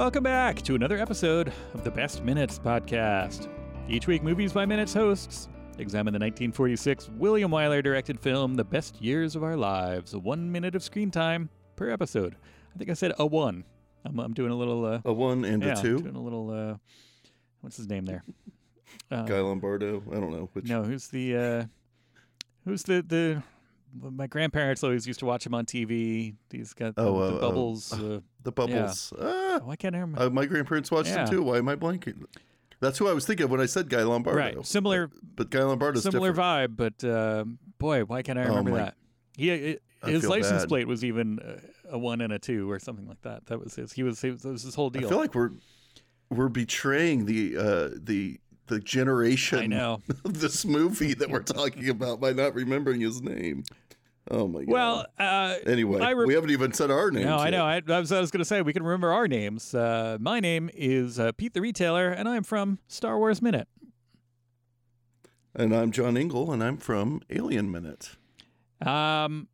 Welcome back to another episode of the Best Minutes podcast. Each week, Movies by Minutes hosts examine the 1946 William Wyler directed film, The Best Years of Our Lives, one minute of screen time per episode. I think I said a one. I'm, I'm doing a little. Uh, A one and yeah, a two. doing a little. Uh, what's his name there? Uh, Guy Lombardo. I don't know which. No, who's the uh who's the the my grandparents always used to watch him on TV. He's got the, Oh, the uh, bubbles. Uh, The bubbles. Ah, oh, I can't I remember. uh, my grandparents watched Yeah. him too. Why am I blanking? That's who I was thinking of when I said Guy Lombardo. right, similar But Guy Lombardo's similar different. vibe, but uh, boy, why can't I remember my- that? He it, his license bad. plate was even uh, a one and a two or something like that. That was his. He was. He was, was his whole deal. I feel like we're we're betraying the uh, the the generation I know. of this movie that we're talking about by not remembering his name. Oh my god. Well, uh, anyway, we haven't even said our names. No, I know. I, I was, I was going to say we can remember our names. Uh, my name is uh, Pete the Retailer, and I'm from Star Wars Minute. And I'm John Ingle, and I'm from Alien Minute. Um,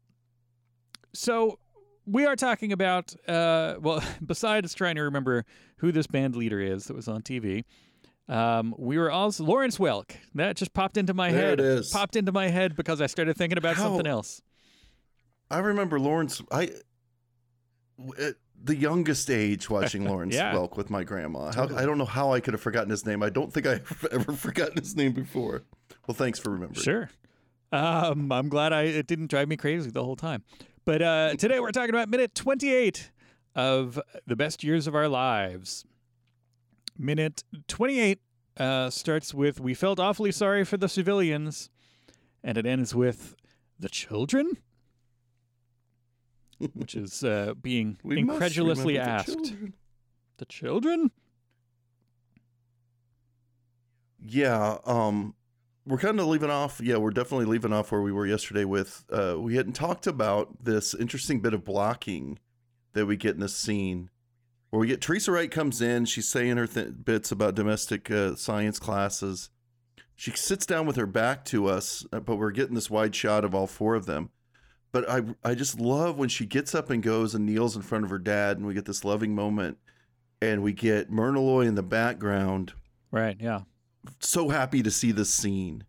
so we are talking about uh, well, besides trying to remember who this band leader is that was on TV. Um, we were also Lawrence Welk. That just popped into my There head. it is. Popped into my head because I started thinking about How- something else. I remember Lawrence. I at the youngest age watching Lawrence Yeah. Welk with my grandma. How, I don't know how I could have forgotten his name. I don't think I've ever forgotten his name before. Well, thanks for remembering. Sure. Um, I'm glad I it didn't drive me crazy the whole time. But uh, today we're talking about minute 28 of the best years of our lives. Minute 28 uh, starts with "We felt awfully sorry for the civilians," and it ends with "the children," which is uh, being We incredulously remember the asked. children. The children? Yeah, um, we're kind of leaving off. Yeah, we're definitely leaving off where we were yesterday. With uh, we hadn't talked about this interesting bit of blocking that we get in this scene, where we get Teresa Wright comes in. She's saying her th- bits about domestic uh, science classes. She sits down with her back to us, uh, but we're getting this wide shot of all four of them. But I, I just love when she gets up and goes and kneels in front of her dad, and we get this loving moment, and we get Myrna Loy in the background Right. Yeah. so happy to see this scene.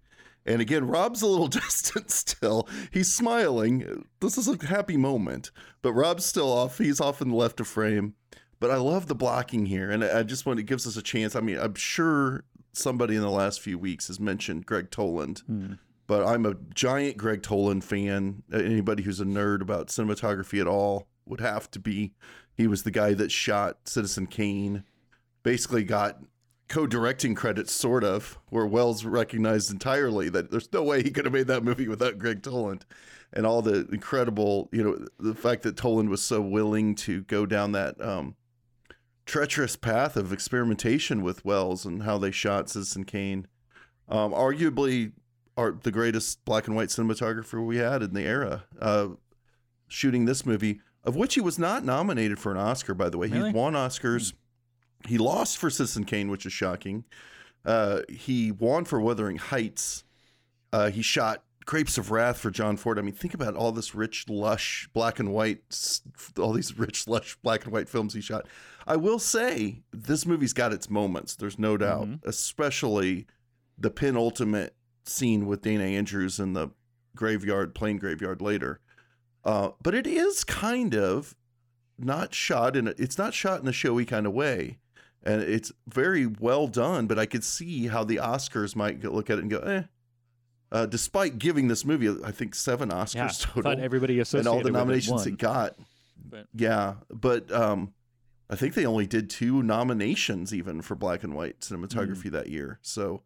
And again, Rob's a little distant still. He's smiling. This is a happy moment, but Rob's still off. He's off in the left of frame. But I love the blocking here, and I just want it gives us a chance. I mean, I'm sure somebody in the last few weeks has mentioned Gregg Toland, but I'm a giant Gregg Toland fan. Anybody who's a nerd about cinematography at all would have to be. He was the guy that shot Citizen Kane. Basically, got co-directing credits, sort of, where Welles recognized entirely that there's no way he could have made that movie without Gregg Toland, and all the incredible, you know, the fact that Toland was so willing to go down that um, treacherous path of experimentation with Welles and how they shot Citizen Kane. Um, arguably, are the greatest black and white cinematographer we had in the era. Uh, shooting this movie, of which he was not nominated for an Oscar, by the way. Really? He won Oscars. He lost for Citizen Kane, which is shocking. Uh, he won for Wuthering Heights. Uh, he shot Grapes of Wrath for John Ford. I mean, think about all this rich, lush black and white, all these rich, lush black and white films he shot. I will say this movie's got its moments. There's no doubt, especially the penultimate scene with Dana Andrews in the graveyard, plane graveyard later. Uh, but it is kind of not shot in a, it's not shot in a showy kind of way. And it's very well done, but I could see how the Oscars might look at it and go, eh. Uh, despite giving this movie, I think seven Oscars Yeah. total, everybody associated and all the with it nominations it got. But- yeah, but um, I think they only did two nominations even for black and white cinematography that year. So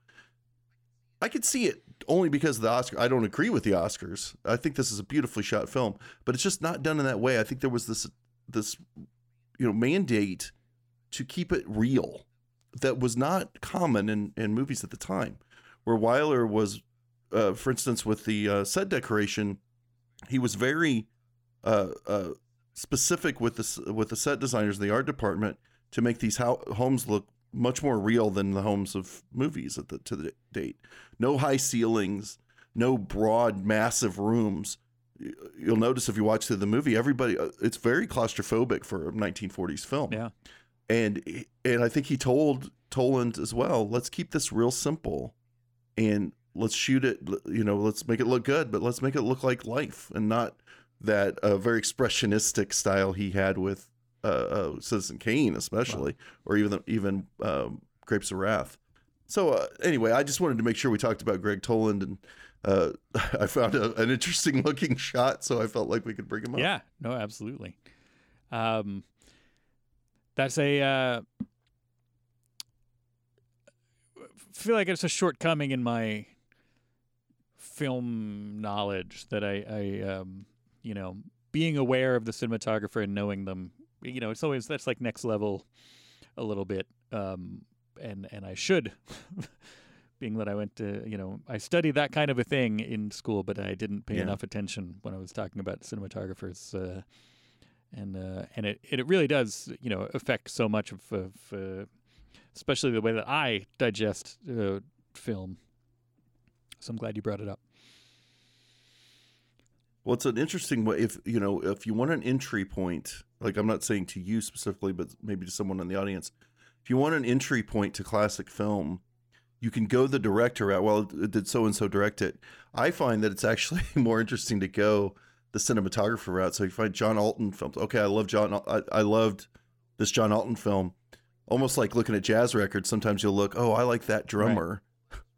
I could see it only because of the Oscar. I don't agree with the Oscars. I think this is a beautifully shot film, but it's just not done in that way. I think there was this this you know mandate to keep it real that was not common in in movies at the time. Where Wyler was, uh, for instance, with the uh, set decoration, he was very uh, uh, specific with the with the set designers in the art department to make these ho- homes look much more real than the homes of movies at the to the date. No high ceilings, no broad, massive rooms. You'll notice if you watch the movie, everybody uh, it's very claustrophobic for a 1940s film. Yeah. and and I think he told Toland as well. Let's keep this real simple, and let's shoot it. You know, let's make it look good, but let's make it look like life and not that uh, very expressionistic style he had with uh, uh, Citizen Kane, especially, wow. or even even um, Grapes of Wrath. So uh, anyway, I just wanted to make sure we talked about Gregg Toland, and uh, I found a, an interesting looking shot, so I felt like we could bring him up. Yeah, no, absolutely. Um, that's a uh, feel like it's a shortcoming in my film knowledge that I, I um, you know, being aware of the cinematographer and knowing them, you know, it's always that's like next level a little bit. Um, and and I should, being that I went to, you know, I studied that kind of a thing in school, but I didn't pay yeah. enough attention when I was talking about cinematographers. Uh, and uh, and it it really does, you know, affect so much of, of uh, especially the way that I digest uh, film. So I'm glad you brought it up. Well, it's an interesting way. If you know, if you want an entry point, like I'm not saying to you specifically, but maybe to someone in the audience, if you want an entry point to classic film, you can go the director route. Well, did so and so direct it? I find that it's actually more interesting to go the cinematographer route. So you find John Alton films. Okay, I love John. I, I loved this John Alton film. Almost like looking at jazz records. Sometimes you'll look, oh, I like that drummer.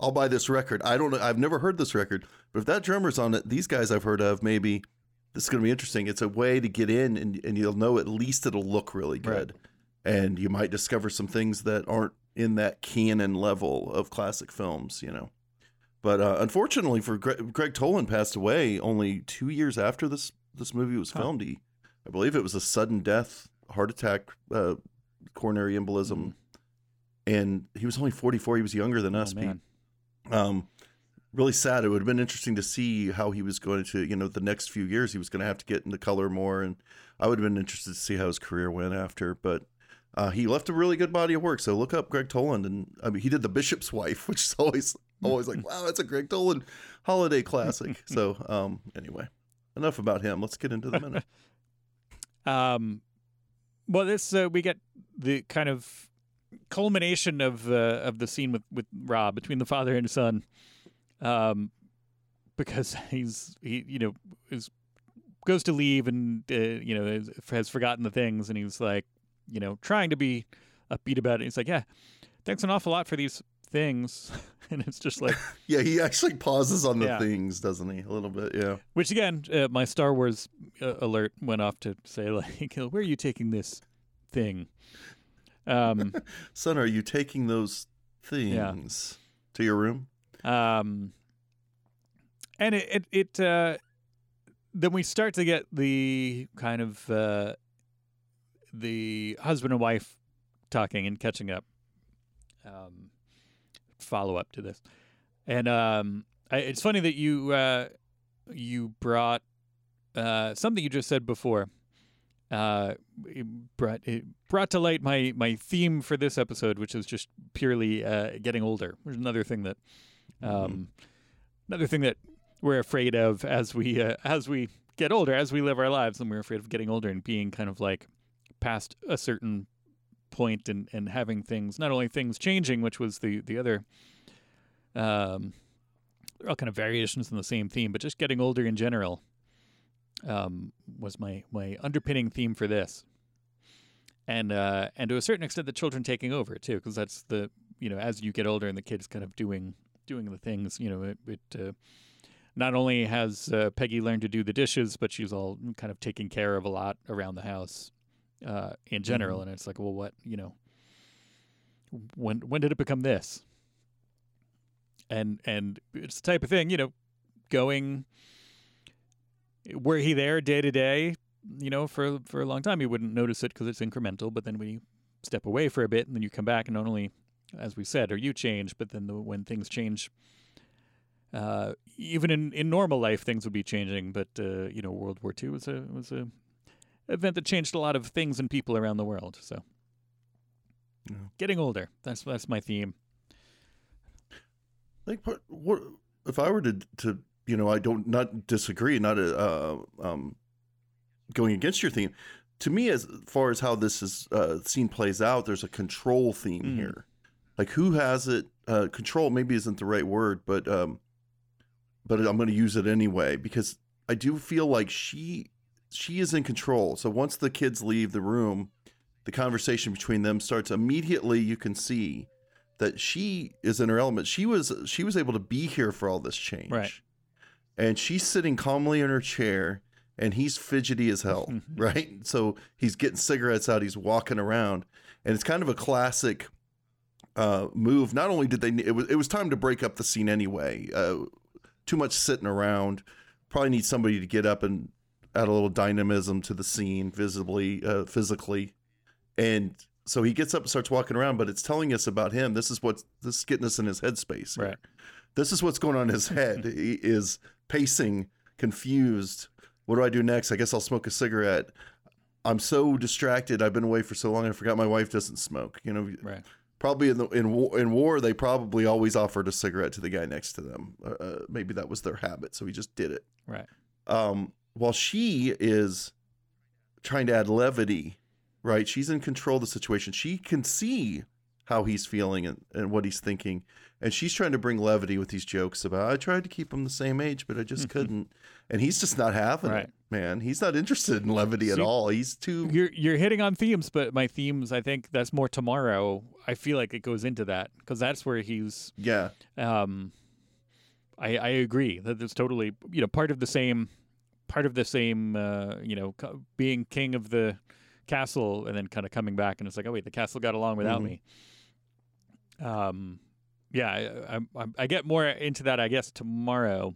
I'll buy this record. I don't know. I've never heard this record, but if that drummer's on it, these guys I've heard of, maybe this is going to be interesting. It's a way to get in, and, and you'll know at least it'll look really good, right. and you might discover some things that aren't in that canon level of classic films. You know, but uh, unfortunately for Greg, Gregg Toland passed away only two years after this this movie was filmed. Huh. He, I believe it was a sudden death, heart attack, uh, coronary embolism, mm and he was only 44. He was younger than oh, us. Man. Um, really sad. It would have been interesting to see how he was going to, you know, the next few years he was going to have to get into color more, and I would have been interested to see how his career went after. But uh, he left a really good body of work. So look up Gregg Toland, and I mean, he did The Bishop's Wife, which is always always like, wow, that's a Gregg Toland holiday classic. so um, anyway, enough about him. Let's get into the minute. um, well, this uh, we get the kind of culmination of uh, of the scene with with Rob between the father and son, um, because he's he you know is goes to leave and uh, you know is, has forgotten the things and he's like you know trying to be upbeat about it. He's like, yeah, thanks an awful lot for these things, and it's just like yeah, he actually pauses on the yeah. things, doesn't he? A little bit, yeah. Which again, uh, my Star Wars uh, alert went off to say like, where are you taking this thing? Um, Son, are you taking those things yeah. to your room? Um, and it it, it uh, then we start to get the kind of uh, the husband and wife talking and catching up. Um, follow up to this, and um, I, it's funny that you uh, you brought uh, something you just said before uh, it brought it brought to light my my theme for this episode, which is just purely uh, getting older. There's another thing that, um, mm-hmm. another thing that we're afraid of as we uh, as we get older, as we live our lives, and we're afraid of getting older and being kind of like past a certain point and and having things not only things changing, which was the the other. Um, all kind of variations in the same theme, but just getting older in general um, was my my underpinning theme for this, and uh, and to a certain extent, the children taking over too, because that's the you know as you get older and the kids kind of doing doing the things, you know, it. it uh, not only has uh, Peggy learned to do the dishes, but she's all kind of taking care of a lot around the house uh, in general. Mm-hmm. And it's like, well, what you know, when when did it become this? And and it's the type of thing, you know, going were he there day to day, you know, for for a long time, you wouldn't notice it because it's incremental. But then when you step away for a bit and then you come back, and not only, as we said, are you change, but then the, when things change, uh, even in, in normal life, things would be changing. But uh, you know, World War II was a was a event that changed a lot of things and people around the world. So, yeah. getting older. That's that's my theme. Like, what, what if I were to to you know, I don't not disagree, not uh, um, going against your theme. to me, as far as how this is uh, scene plays out, there's a control theme Mm. here. Like who has it? Uh, control maybe isn't the right word, but um, but I'm going to use it anyway because I do feel like she she is in control. So once the kids leave the room, the conversation between them starts immediately. You can see that she is in her element. She was she was able to be here for all this change, Right. And she's sitting calmly in her chair, and he's fidgety as hell, right? So he's getting cigarettes out, he's walking around, and it's kind of a classic uh, move. Not only did they, it was it was time to break up the scene anyway. Uh, too much sitting around. Probably need somebody to get up and add a little dynamism to the scene, visibly, uh, physically, and so he gets up and starts walking around. But it's telling us about him. This is what's this is getting us in his headspace. Right. This is what's going on in his head. he is pacing, confused. What do I do next? I guess I'll smoke a cigarette. I'm so distracted. I've been away for so long. I forgot my wife doesn't smoke. You know, Right. probably in the in war, in war they probably always offered a cigarette to the guy next to them. Uh, Uh, maybe that was their habit, so he just did it. Right. Um, while she is trying to add levity, right? She's in control of the situation. She can see how he's feeling and, and what he's thinking, and she's trying to bring levity with these jokes about. I tried to keep him the same age, but I just couldn't. And he's just not having Right. it, man. He's not interested in levity at See, all. He's too. You're you're hitting on themes, but my themes, I think that's more tomorrow. I feel like it goes into that because that's where he's. Yeah, Um, I I agree that it's totally you know part of the same, part of the same uh, you know being king of the castle and then kind of coming back and it's like oh wait the castle got along without Mhm. me. Um, yeah, I, I, I get more into that I guess tomorrow.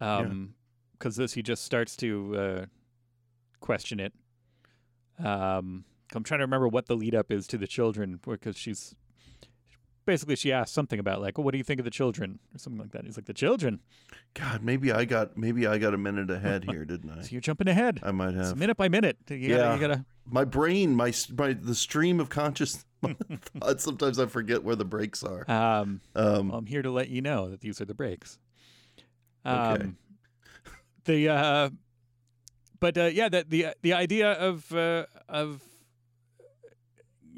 Um, because this he just starts to uh, question it. Um, I'm trying to remember what the lead up is to the children because she's basically she asks something about like, well, what do you think of the children or something like that. He's like, the children. God, maybe I got maybe I got a minute ahead here, didn't I? So you're jumping ahead. I might It's have. minute by minute. You gotta, Yeah. you gotta my brain, my my the stream of consciousness. Sometimes I forget where the breaks are. um, Um, well, I'm here to let you know that these are the breaks. Um, Okay. The uh, but uh, yeah, that the the idea of uh, of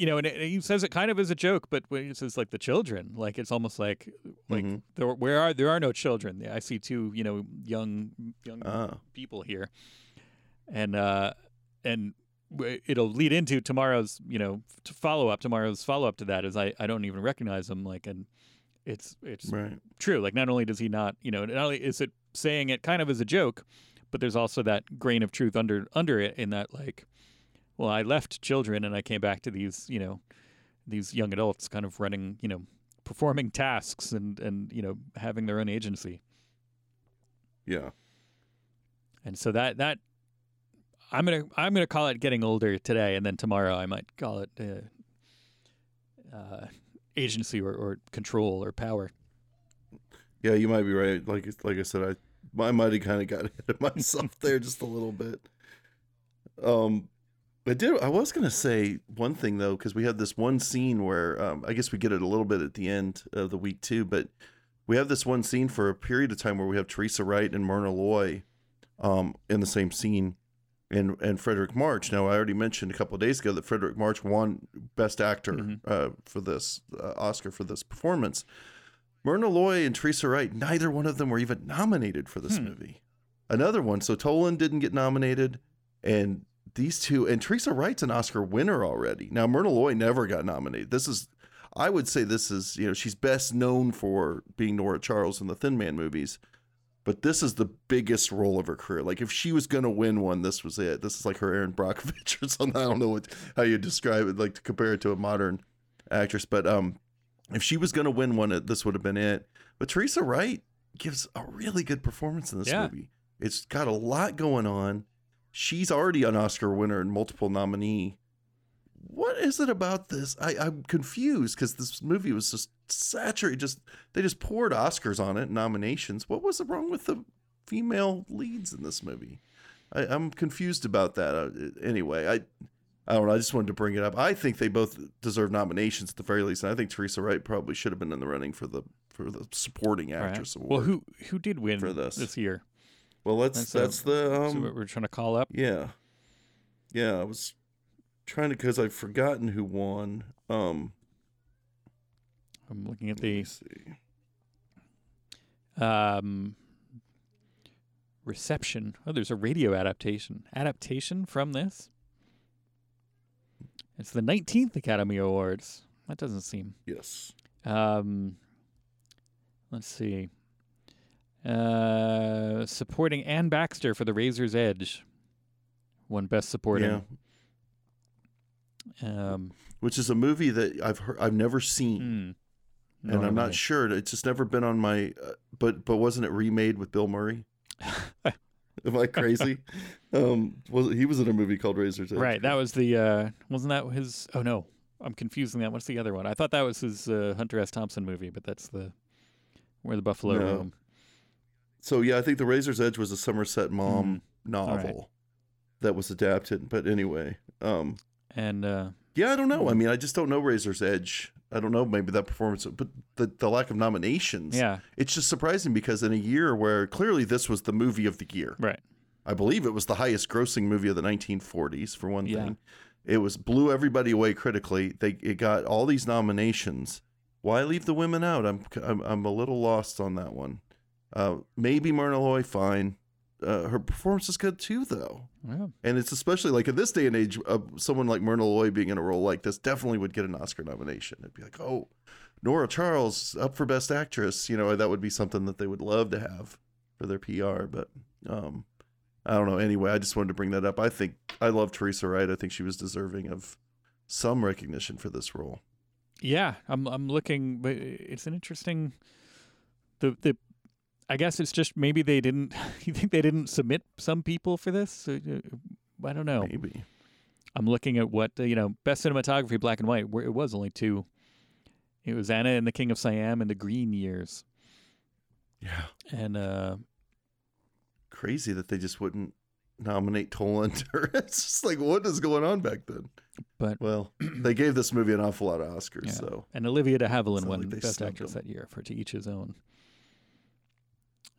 you know, and it, he says it kind of as a joke, but when he says like the children, like it's almost like like Mhm. there where are there are no children. I see two you know young young ah, people here, and uh, and it'll lead into tomorrow's you know follow up. Tomorrow's follow up to that is I I don't even recognize them like and it's it's right. true. Like not only does he not, you know, not only is it saying it kind of as a joke, but there's also that grain of truth under under it in that like, well, I left children and I came back to these, you know, these young adults kind of running, you know, performing tasks and and you know having their own agency. Yeah. And so that that I'm gonna I'm gonna call it getting older today, and then tomorrow I might call it uh, uh, agency or, or control or power. Yeah, you might be right. Like like I said, I I might have kind of got ahead of myself there just a little bit. Um, I did. I was gonna say one thing though, because we had this one scene where um, I guess we get it a little bit at the end of the week too, but we have this one scene for a period of time where we have Teresa Wright and Myrna Loy um, in the same scene. And, and Fredric March. Now, I already mentioned a couple of days ago that Fredric March won Best Actor Mhm. uh, for this uh, Oscar for this performance. Myrna Loy and Teresa Wright, neither one of them were even nominated for this Hmm. movie. Another one. So Tolan didn't get nominated, and these two, and Teresa Wright's an Oscar winner already. Now Myrna Loy never got nominated. This is, I would say, this is you know she's best known for being Nora Charles in the Thin Man movies, but this is the biggest role of her career. Like if she was gonna win one, this was it. This is like her Erin Brockovich or something. I don't know what how you describe it, like to compare it to a modern actress, but um, if she was gonna win one, this would have been it. But Teresa Wright gives a really good performance in this Yeah. movie. It's got a lot going on. She's already an Oscar winner and multiple nominee. What is it about this? I, I'm confused because this movie was just saturated. Just they just poured Oscars on it, nominations. What was wrong with the female leads in this movie? I, I'm confused about that. Uh, anyway, I I don't know. I just wanted to bring it up. I think they both deserve nominations at the very least, and I think Teresa Wright probably should have been in the running for the for the supporting All right. actress award. Well, who who did win for this this. year? Well, let's That's, uh, that's the so um what we're trying to call up. yeah Yeah, I was trying to because I've forgotten who won. Um, I'm looking at the um, reception. Oh, there's a radio adaptation. Adaptation from this. It's the 19th Academy Awards. That doesn't seem. Yes. Um, let's see. Uh, supporting Anne Baxter for The Razor's Edge. Won Best Yeah. Supporting. Um, Which is a movie that I've heard, I've never seen, hmm. and I'm not sure. It's just never been on my. Uh, but but wasn't it remade with Bill Murray? Am I crazy? um, was he was in a movie called Razor's Edge? Right. That was the. Uh, wasn't that his? Oh no, I'm confusing that. What's the other one? I thought that was his uh, Hunter S. Thompson movie, but that's the where the buffalo No. roam. So yeah, I think The Razor's Edge was a Somerset Maugham Mm. novel that was adapted. But anyway, um, And uh, yeah, I don't know. I Mm. mean, I just don't know Razor's Edge. I don't know. Maybe that performance, but the the lack of nominations. yeah, It's just surprising because in a year where clearly this was the movie of the year, right. I believe it was the highest grossing movie of the 1940s for one Yeah. thing. It was blew everybody away critically. They it got all these nominations. Why leave the women out? I'm I'm, I'm a little lost on that one. Uh, maybe Myrna Loy, fine. Uh, her performance is good too, though. Well, And it's especially like in this day and age, uh, someone like Myrna Loy being in a role like this definitely would get an Oscar nomination. It'd be like, oh, Nora Charles up for Best Actress. You know, that would be something that they would love to have for their PR. But um, I don't know. Anyway, I just wanted to bring that up. I think I love Teresa Wright. I think she was deserving of some recognition for this role. yeah. I'm I'm looking. But it's an interesting. The the. I guess it's just maybe they didn't. You think they didn't submit some people for this? Uh, I don't know. Maybe. I'm looking at what uh, you know, best cinematography, black and white. Where it was only two. It was Anna and the King of Siam and the Green Years, Yeah. and uh, Crazy that they just wouldn't nominate Toland. it's just like, what is going on back then? But- well, they gave this movie an awful lot of Oscars. Yeah. So and Olivia de Havilland won like Best Actress them. that year for To Each His Own.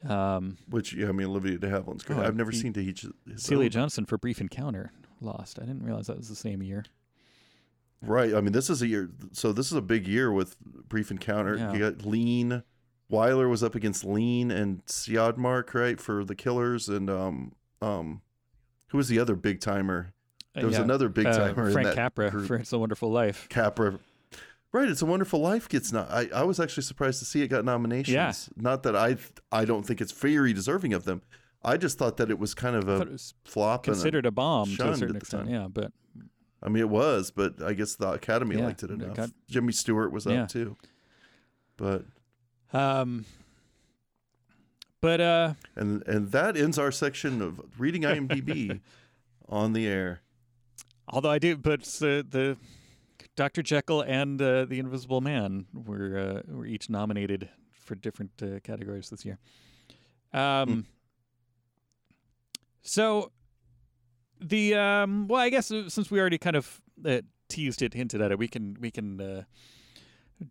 Um, Which yeah, I mean Olivia de Havilland's great. Oh, I've never he- seen to each Celia own. Johnson for Brief Encounter lost. I didn't realize that was the same year. Right. I mean, this is a year. So this is a big year with Brief Encounter. Yeah. You got Lean. Wyler was up against Lean and Siodmak, right, for the Killers, and um um, who was the other big timer? Uh, There was yeah, another big uh, timer in Frank Capra group. for It's a Wonderful Life. Capra. Right, it's a Wonderful Life gets not. I, I was actually surprised to see it got nominations. Yeah. Not that I I don't think it's very deserving of them. I just thought that it was kind of a it flop. and a- considered a bomb to a certain extent. time. Yeah, but I mean, it was, but I guess the Academy Yeah, liked it it enough. got- Jimmy Stewart was Yeah. up too, but um, but uh, and and that ends our section of reading IMDb on the air. although I do, but uh, the Dr. Jekyll and uh, the Invisible Man were uh, were each nominated for different uh, categories this year. Um, Hmm. so the um, well, I guess uh, since we already kind of uh, teased it, hinted at it, we can we can uh,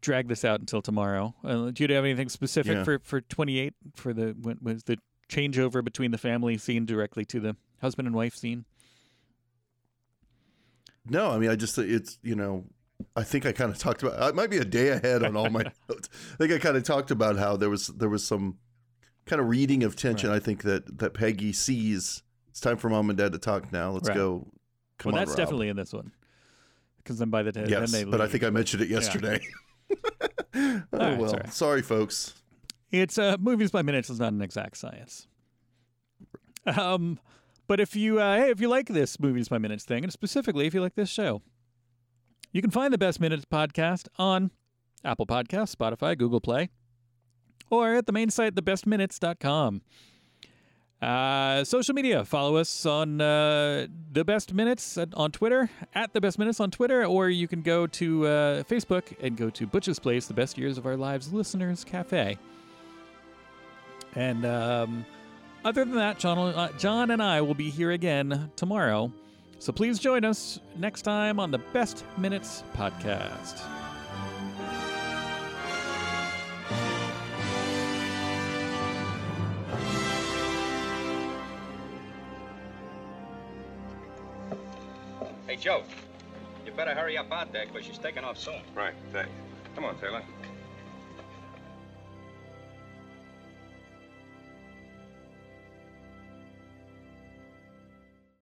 drag this out until tomorrow. Uh, do you have anything specific Yeah. for for twenty eight for the when was the changeover between the family scene directly to the husband and wife scene? No, I mean, I just it's you know, I think I kind of talked about. I might be a day ahead on all my notes. I think I kind of talked about how there was there was some kind of reading of tension. Right. I think that that Peggy sees. It's time for mom and dad to talk now. Let's Right. go. Come well, on, that's Rob. definitely in this one. Because then by the time yes, then they but I think I mentioned it yesterday. oh right, well, sorry. sorry folks. It's uh, movies by minutes is not an exact science. Um, but if you uh, hey, if you like this movies by minutes thing, and specifically if you like this show, you can find the Best Minutes podcast on Apple Podcasts, Spotify, Google Play, or at the main site thebestminutes.com. Uh, social media, follow us on uh, the Best Minutes on Twitter, at the Best Minutes on Twitter, or you can go to uh, Facebook and go to Butch's Place, the Best Years of Our Lives Listeners Cafe. And um, other than that, John, uh, John and I will be here again tomorrow. So please join us next time on the Best Minutes podcast. Hey, Joe, you better hurry up out there, because she's taking off soon. Right, thanks. Come on, Taylor.